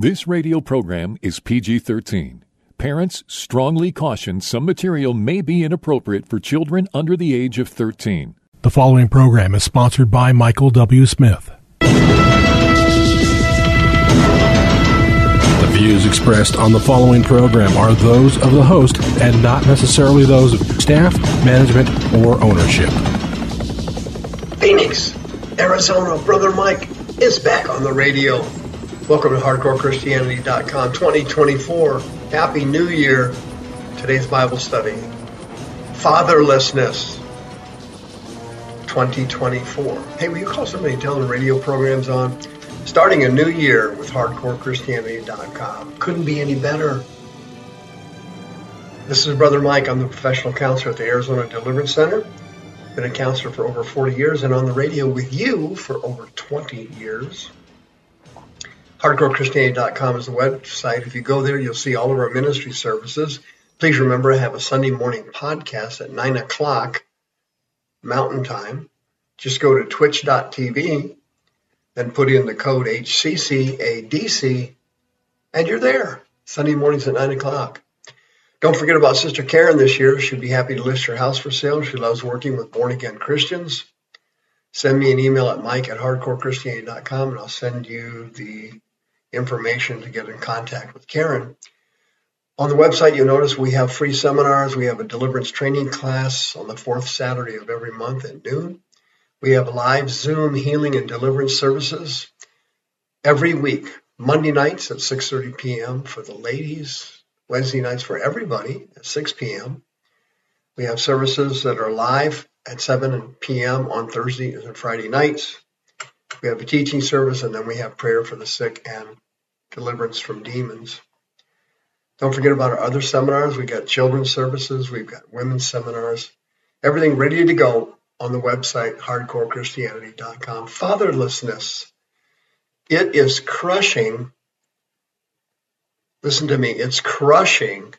This radio program is PG 13. Parents strongly caution some material may be inappropriate for children under the age of 13. The following program is sponsored by Michael W. Smith. The views expressed on the following program are those of the host and not necessarily those of staff, management, or ownership. Phoenix, Arizona, Brother Mike is back on the radio. Welcome to HardcoreChristianity.com 2024. Happy New Year. Today's Bible study Fatherlessness 2024. Hey, will you call somebody tell them the radio program's on? Starting a new year with HardcoreChristianity.com. Couldn't be any better. This is Brother Mike. I'm the professional counselor at the Arizona Deliverance Center. Been a counselor for over 40 years and on the radio with you for over 20 years. HardcoreChristianity.com is the website. If you go there, you'll see all of our ministry services. Please remember, I have a Sunday morning podcast at 9 o'clock Mountain Time. Just go to twitch.tv, and put in the code HCCADC, and you're there. Sunday mornings at 9 o'clock. Don't forget about Sister Karen this year. She'd be happy to list her house for sale. She loves working with born again Christians. Send me an email at mike at hardcorechristianity.com and I'll send you the information to get in contact with Karen. On the website, you'll notice we have free seminars. We have a deliverance training class on the fourth Saturday of every month at noon. We have live Zoom healing and deliverance services every week, Monday nights at 6.30 p.m. for the ladies, Wednesday nights for everybody at 6 p.m. We have services that are live at 7 p.m. on Thursday and Friday nights. We have a teaching service, and then we have prayer for the sick and deliverance from demons. Don't forget about our other seminars. We've got children's services, we've got women's seminars, everything ready to go on the website, hardcorechristianity.com. Fatherlessness. It is crushing. Listen to me, it's crushing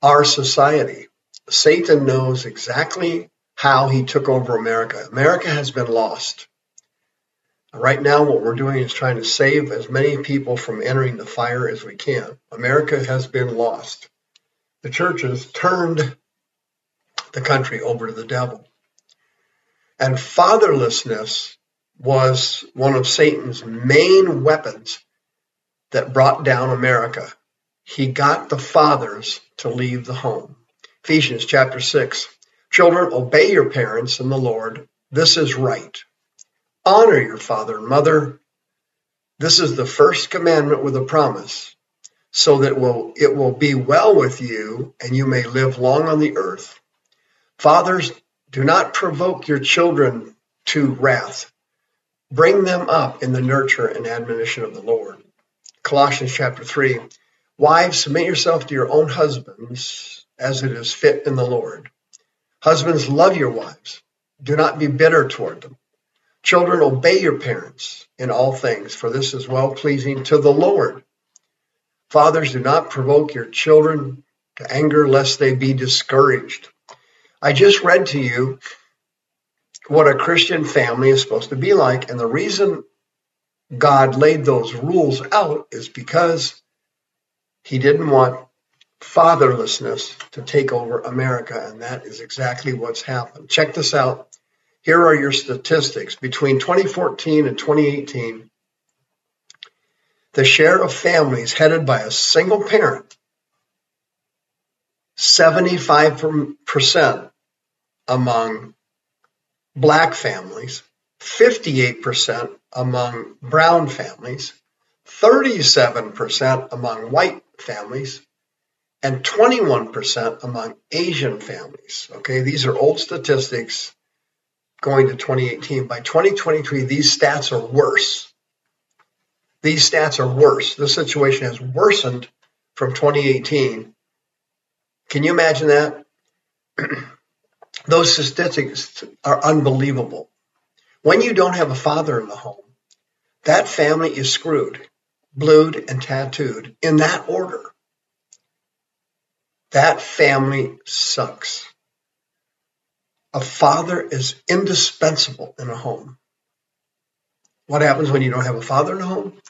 our society. Satan knows exactly how he took over America. America has been lost. Right now, what we're doing is trying to save as many people from entering the fire as we can. America has been lost. The churches turned the country over to the devil. And fatherlessness was one of Satan's main weapons that brought down America. He got the fathers to leave the home. Ephesians chapter 6. Children, obey your parents in the Lord. This is right. Honor your father and mother. This is the first commandment with a promise, so that it will be well with you and you may live long on the earth. Fathers, do not provoke your children to wrath. Bring them up in the nurture and admonition of the Lord. Colossians chapter 3. Wives, submit yourself to your own husbands as it is fit in the Lord. Husbands, love your wives. Do not be bitter toward them. Children, obey your parents in all things, for this is well pleasing to the Lord. Fathers, do not provoke your children to anger, lest they be discouraged. I just read to you what a Christian family is supposed to be like, and the reason God laid those rules out is because he didn't want fatherlessness to take over America, and that is exactly what's happened. Check this out. Here are your statistics. Between 2014 and 2018, the share of families headed by a single parent, 75% among black families, 58% among brown families, 37% among white families, and 21% among Asian families. Okay, these are old statistics going to 2018. By 2023, these stats are worse. These stats are worse. The situation has worsened from 2018. Can you imagine that? Those statistics are unbelievable. When you don't have a father in the home, that family is screwed, blued, and tattooed in that order. That family sucks. A father is indispensable in a home. What happens when you don't have a father in a home?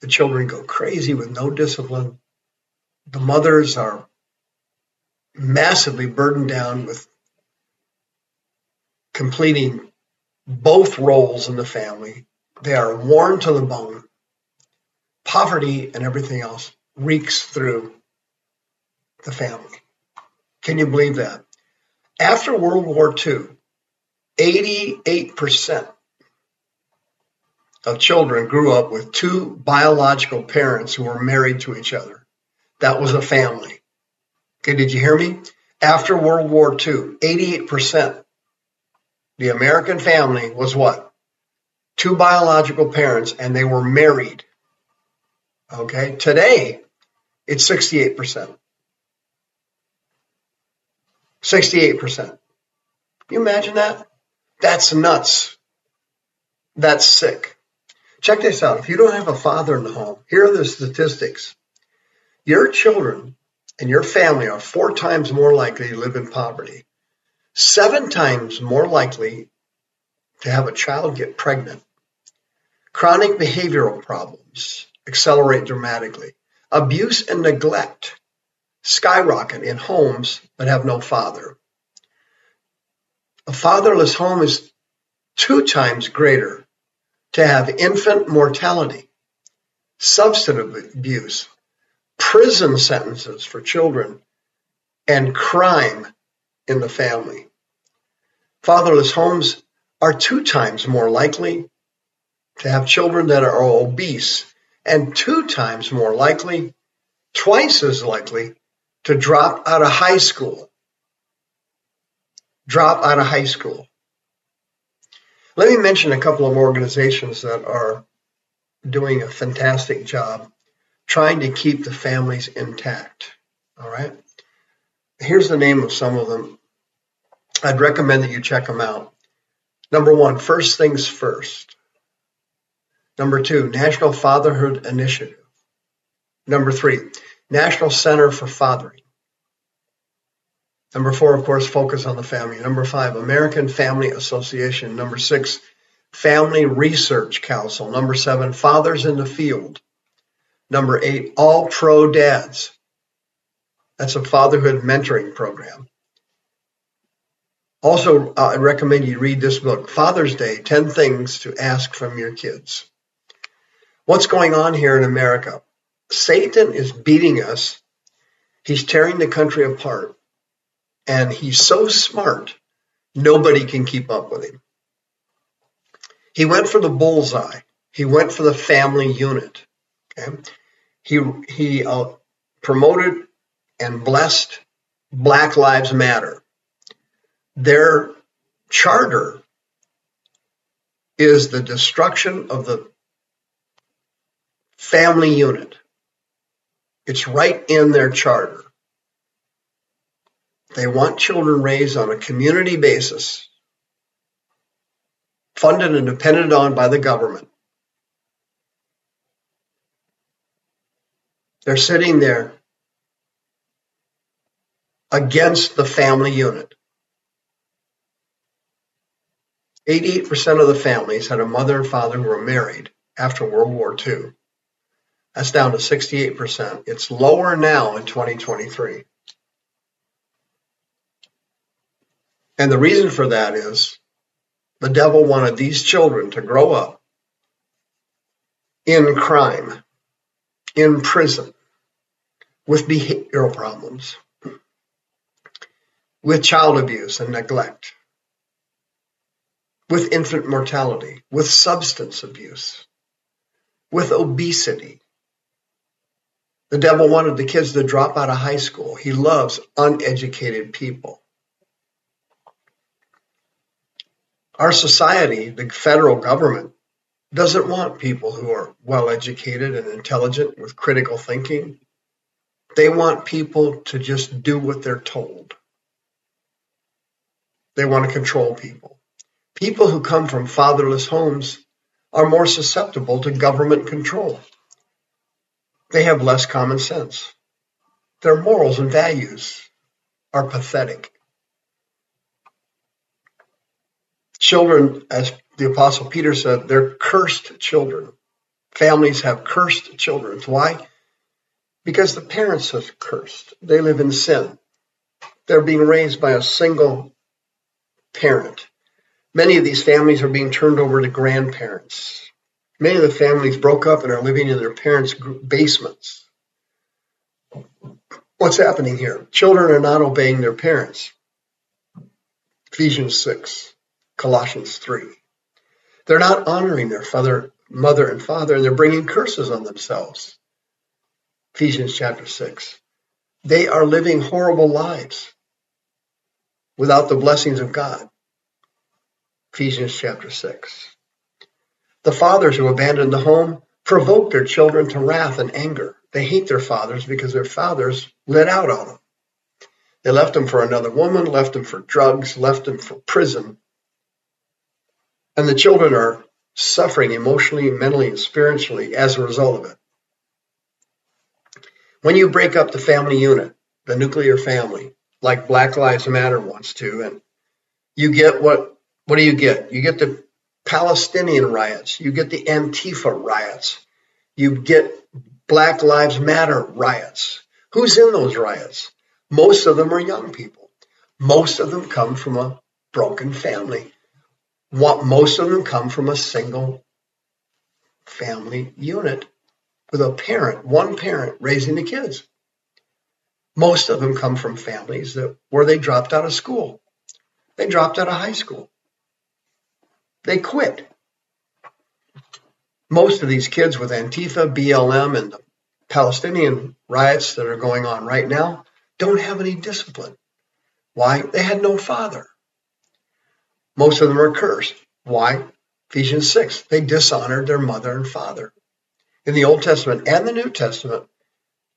The children go crazy with no discipline. The mothers are massively burdened down with completing both roles in the family. They are worn to the bone. Poverty and everything else reeks through the family. Can you believe that? After World War II, 88% of children grew up with two biological parents who were married to each other. That was a family. Okay, did you hear me? After World War II, 88%. The American family was what? Two biological parents and they were married. Okay, today it's 68%. 68%. Can you imagine that? That's nuts. That's sick. Check this out. If you don't have a father in the home, here are the statistics. Your children and your family are four times more likely to live in poverty, seven times more likely to have a child get pregnant. Chronic behavioral problems accelerate dramatically. Abuse and neglect skyrocket in homes that have no father. A fatherless home is two times greater to have infant mortality, substance abuse, prison sentences for children, and crime in the family. Fatherless homes are two times more likely to have children that are obese and two times more likely, twice as likely, to drop out of high school. Drop out of high school. Let me mention a couple of organizations that are doing a fantastic job trying to keep the families intact. All right. Here's the name of some of them. I'd recommend that you check them out. Number one, First Things First. Number two, National Fatherhood Initiative. Number three, National Center for Fathering. Number four, of course, Focus on the Family. Number five, American Family Association. Number six, Family Research Council. Number seven, Fathers in the Field. Number eight, All Pro Dads. That's a fatherhood mentoring program. Also, uh, I recommend you read this book, Father's Day 10 Things to Ask from Your Kids. What's going on here in America? Satan is beating us. He's tearing the country apart. And he's so smart, nobody can keep up with him. He went for the bullseye. He went for the family unit. Okay? He, he uh, promoted and blessed Black Lives Matter. Their charter is the destruction of the family unit. It's right in their charter. They want children raised on a community basis, funded and depended on by the government. They're sitting there against the family unit. 88% of the families had a mother and father who were married after World War II. That's down to 68%. It's lower now in 2023. And the reason for that is the devil wanted these children to grow up in crime, in prison, with behavioral problems, with child abuse and neglect, with infant mortality, with substance abuse, with obesity, the devil wanted the kids to drop out of high school. He loves uneducated people. Our society, the federal government, doesn't want people who are well educated and intelligent with critical thinking. They want people to just do what they're told. They want to control people. People who come from fatherless homes are more susceptible to government control. They have less common sense. Their morals and values are pathetic. Children, as the Apostle Peter said, they're cursed children. Families have cursed children. Why? Because the parents are cursed. They live in sin. They're being raised by a single parent. Many of these families are being turned over to grandparents. Many of the families broke up and are living in their parents' basements. What's happening here? Children are not obeying their parents. Ephesians 6, Colossians 3. They're not honoring their father, mother and father, and they're bringing curses on themselves. Ephesians chapter 6. They are living horrible lives without the blessings of God. Ephesians chapter 6. The fathers who abandon the home provoke their children to wrath and anger. They hate their fathers because their fathers let out on them. They left them for another woman, left them for drugs, left them for prison, and the children are suffering emotionally, mentally, and spiritually as a result of it. When you break up the family unit, the nuclear family, like Black Lives Matter wants to, and you get what what do you get? You get the Palestinian riots, you get the Antifa riots, you get Black Lives Matter riots. Who's in those riots? Most of them are young people. Most of them come from a broken family most of them come from a single family unit with a parent, one parent raising the kids. Most of them come from families that where they dropped out of school. They dropped out of high school. They quit. Most of these kids with Antifa, BLM, and the Palestinian riots that are going on right now don't have any discipline. Why? They had no father. Most of them are cursed. Why? Ephesians 6. They dishonored their mother and father. In the Old Testament and the New Testament,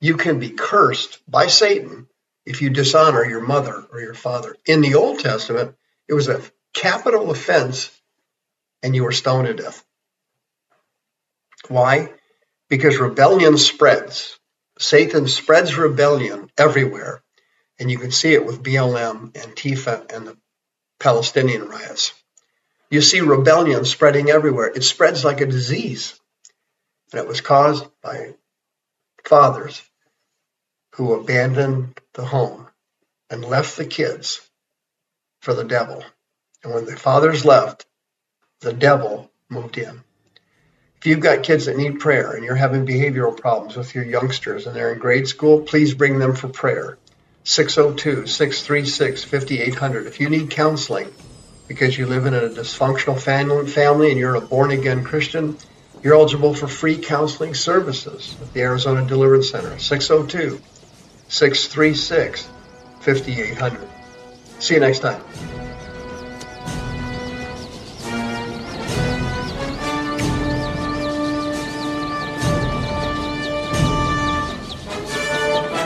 you can be cursed by Satan if you dishonor your mother or your father. In the Old Testament, it was a capital offense and you were stoned to death. Why? Because rebellion spreads. Satan spreads rebellion everywhere. And you can see it with BLM, Antifa, and the Palestinian riots. You see rebellion spreading everywhere. It spreads like a disease. And it was caused by fathers who abandoned the home and left the kids for the devil. And when the fathers left, the devil moved in. If you've got kids that need prayer and you're having behavioral problems with your youngsters and they're in grade school, please bring them for prayer. 602 636 5800. If you need counseling because you live in a dysfunctional family and you're a born again Christian, you're eligible for free counseling services at the Arizona Deliverance Center. 602 636 5800. See you next time.